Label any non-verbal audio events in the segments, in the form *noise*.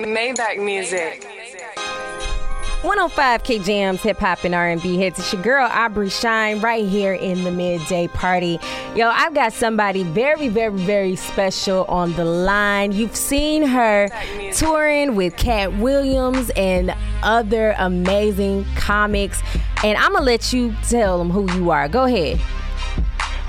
Maybach music. 105 K Jams, hip hop and R&B hits. It's your girl Aubrey Shine right here in the midday party. Yo, I've got somebody very, very, very special on the line. You've seen her touring with Katt Williams and other amazing comics, and I'm gonna let you tell them who you are. Go ahead.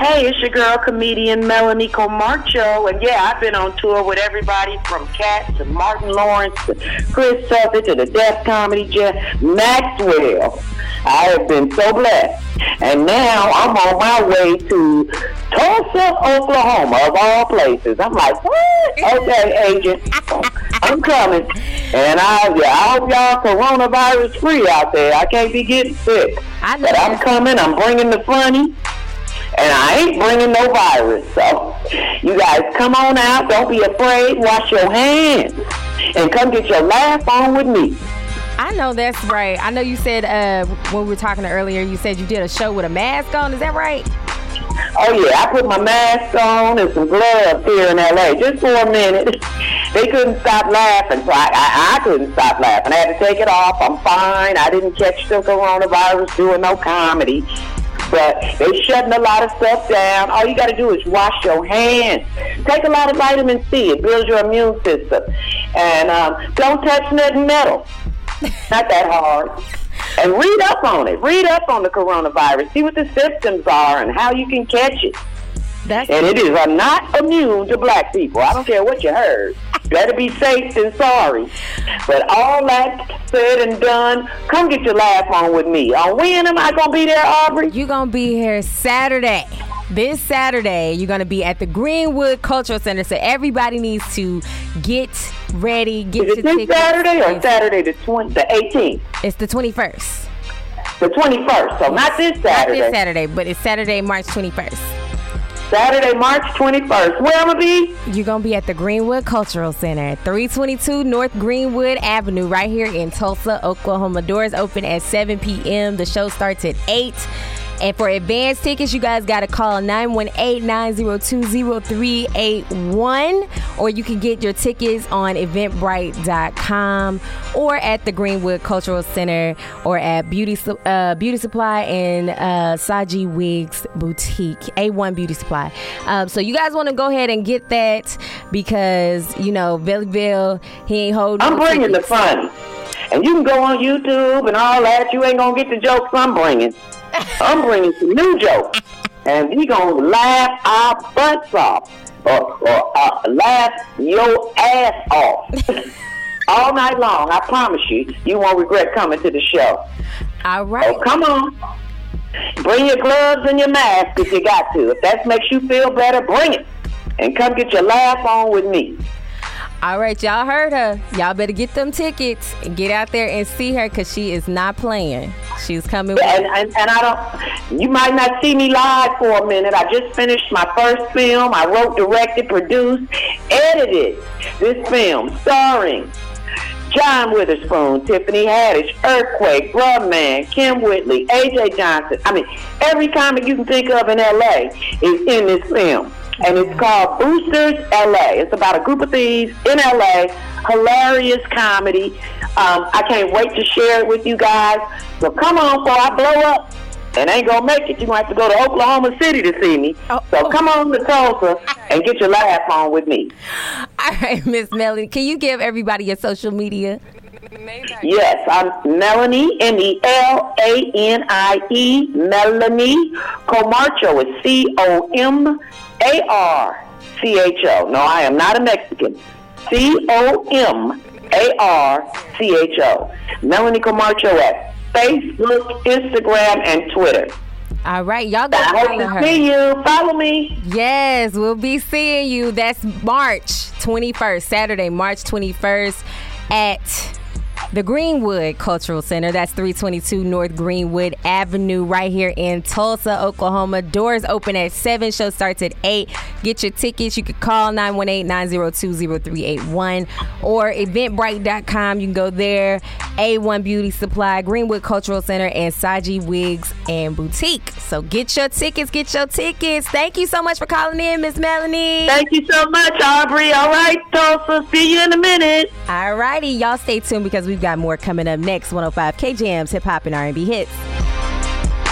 Hey, it's your girl, comedian Melanie Comarcho. And yeah, I've been on tour with everybody from Katt to Martin Lawrence to Chris Tucker to the Def Comedy Jeff Maxwell. I have been so blessed. And now I'm on my way to Tulsa, Oklahoma, of all places. I'm like, what? Okay, agent. I'm coming. And I, yeah, I hope y'all coronavirus free out there. I can't be getting sick. I But I'm coming. I'm bringing the funny. And I ain't bringing no virus. So you guys come on out. Don't be afraid. Wash your hands. And come get your laugh on with me. I know that's right. I know you said uh, when we were talking earlier, you said you did a show with a mask on. Is that right? Oh yeah, I put my mask on and some gloves here in LA just for a minute. They couldn't stop laughing, so I, I, I couldn't stop laughing. I had to take it off. I'm fine. I didn't catch the coronavirus doing no comedy. But they shutting a lot of stuff down. All you got to do is wash your hands. Take a lot of vitamin C. It builds your immune system. And um, don't touch nothing metal. *laughs* Not that hard. And read up on it. Read up on the coronavirus. See what the symptoms are and how you can catch it. That's And it is uh, not immune to black people. I don't care what you heard. Better be safe than sorry. But all that said and done, come get your laugh on with me. On when am I gonna be there, Aubrey? You're gonna be here Saturday. This Saturday, you're gonna be at the Greenwood Cultural Center. So everybody needs to get ready, get Is it your this tickets. Saturday or Saturday the twenty, the 18th, It's the 21st. the 21st? So not this Saturday. Not this Saturday, but it's Saturday, March 21st. Saturday, March 21st. Where am I be? You're going to be at the Greenwood Cultural Center, 322 North Greenwood Avenue, right here in Tulsa, Oklahoma. Doors open at 7 p.m. The show starts at 8. And for advance tickets, you guys got to call 918 902 0381, or you can get your tickets on eventbrite.com or at the Greenwood Cultural Center or at Beauty, uh, Beauty Supply and uh, Saji Wigs Boutique, A1 Beauty Supply. Um, so you guys want to go ahead and get that because, you know, Valleyville, he ain't holding I'm bringing the fun. And you can go on YouTube and all that. You ain't gonna get the jokes I'm bringing. I'm bringing some new jokes, and we gonna laugh our butts off, or, or uh, laugh your ass off *laughs* all night long. I promise you, you won't regret coming to the show. All right. Oh, come on. Bring your gloves and your mask if you got to. If that makes you feel better, bring it. And come get your laugh on with me. All right, y'all heard her. Y'all better get them tickets and get out there and see her because she is not playing. She's coming and, and, and I don't. You might not see me live for a minute. I just finished my first film. I wrote, directed, produced, edited this film, starring John Witherspoon, Tiffany Haddish, Earthquake, Brumman, Kim Whitley, AJ Johnson. I mean, every comic you can think of in LA is in this film. And it's called Boosters LA. It's about a group of thieves in LA. Hilarious comedy. Um, I can't wait to share it with you guys. So come on, before I blow up and ain't gonna make it. You're gonna have to go to Oklahoma City to see me. Oh. So come on to Tulsa and get your laugh on with me. *laughs* All right, Miss Melanie, can you give everybody your social media? Yes, I'm Melanie, M E L A N I E, Melanie Comarcho. is C O M A R C H O. No, I am not a Mexican. C O M A R C H O. Melanie Comarcho at Facebook, Instagram, and Twitter. All right, y'all go I hope follow to her. see you. Follow me. Yes, we'll be seeing you. That's March 21st, Saturday, March 21st at the Greenwood Cultural Center. That's 322 North Greenwood Avenue, right here in Tulsa, Oklahoma. Doors open at 7. Show starts at 8. Get your tickets. You can call 918 902 0381 or eventbrite.com. You can go there. A1 Beauty Supply, Greenwood Cultural Center, and Saji Wigs and Boutique. So get your tickets. Get your tickets. Thank you so much for calling in, Miss Melanie. Thank you so much, Aubrey. All right, Tulsa. See you in a minute. All righty. Y'all stay tuned because we've got more coming up next. 105 K Jams, Hip Hop and R&B Hits.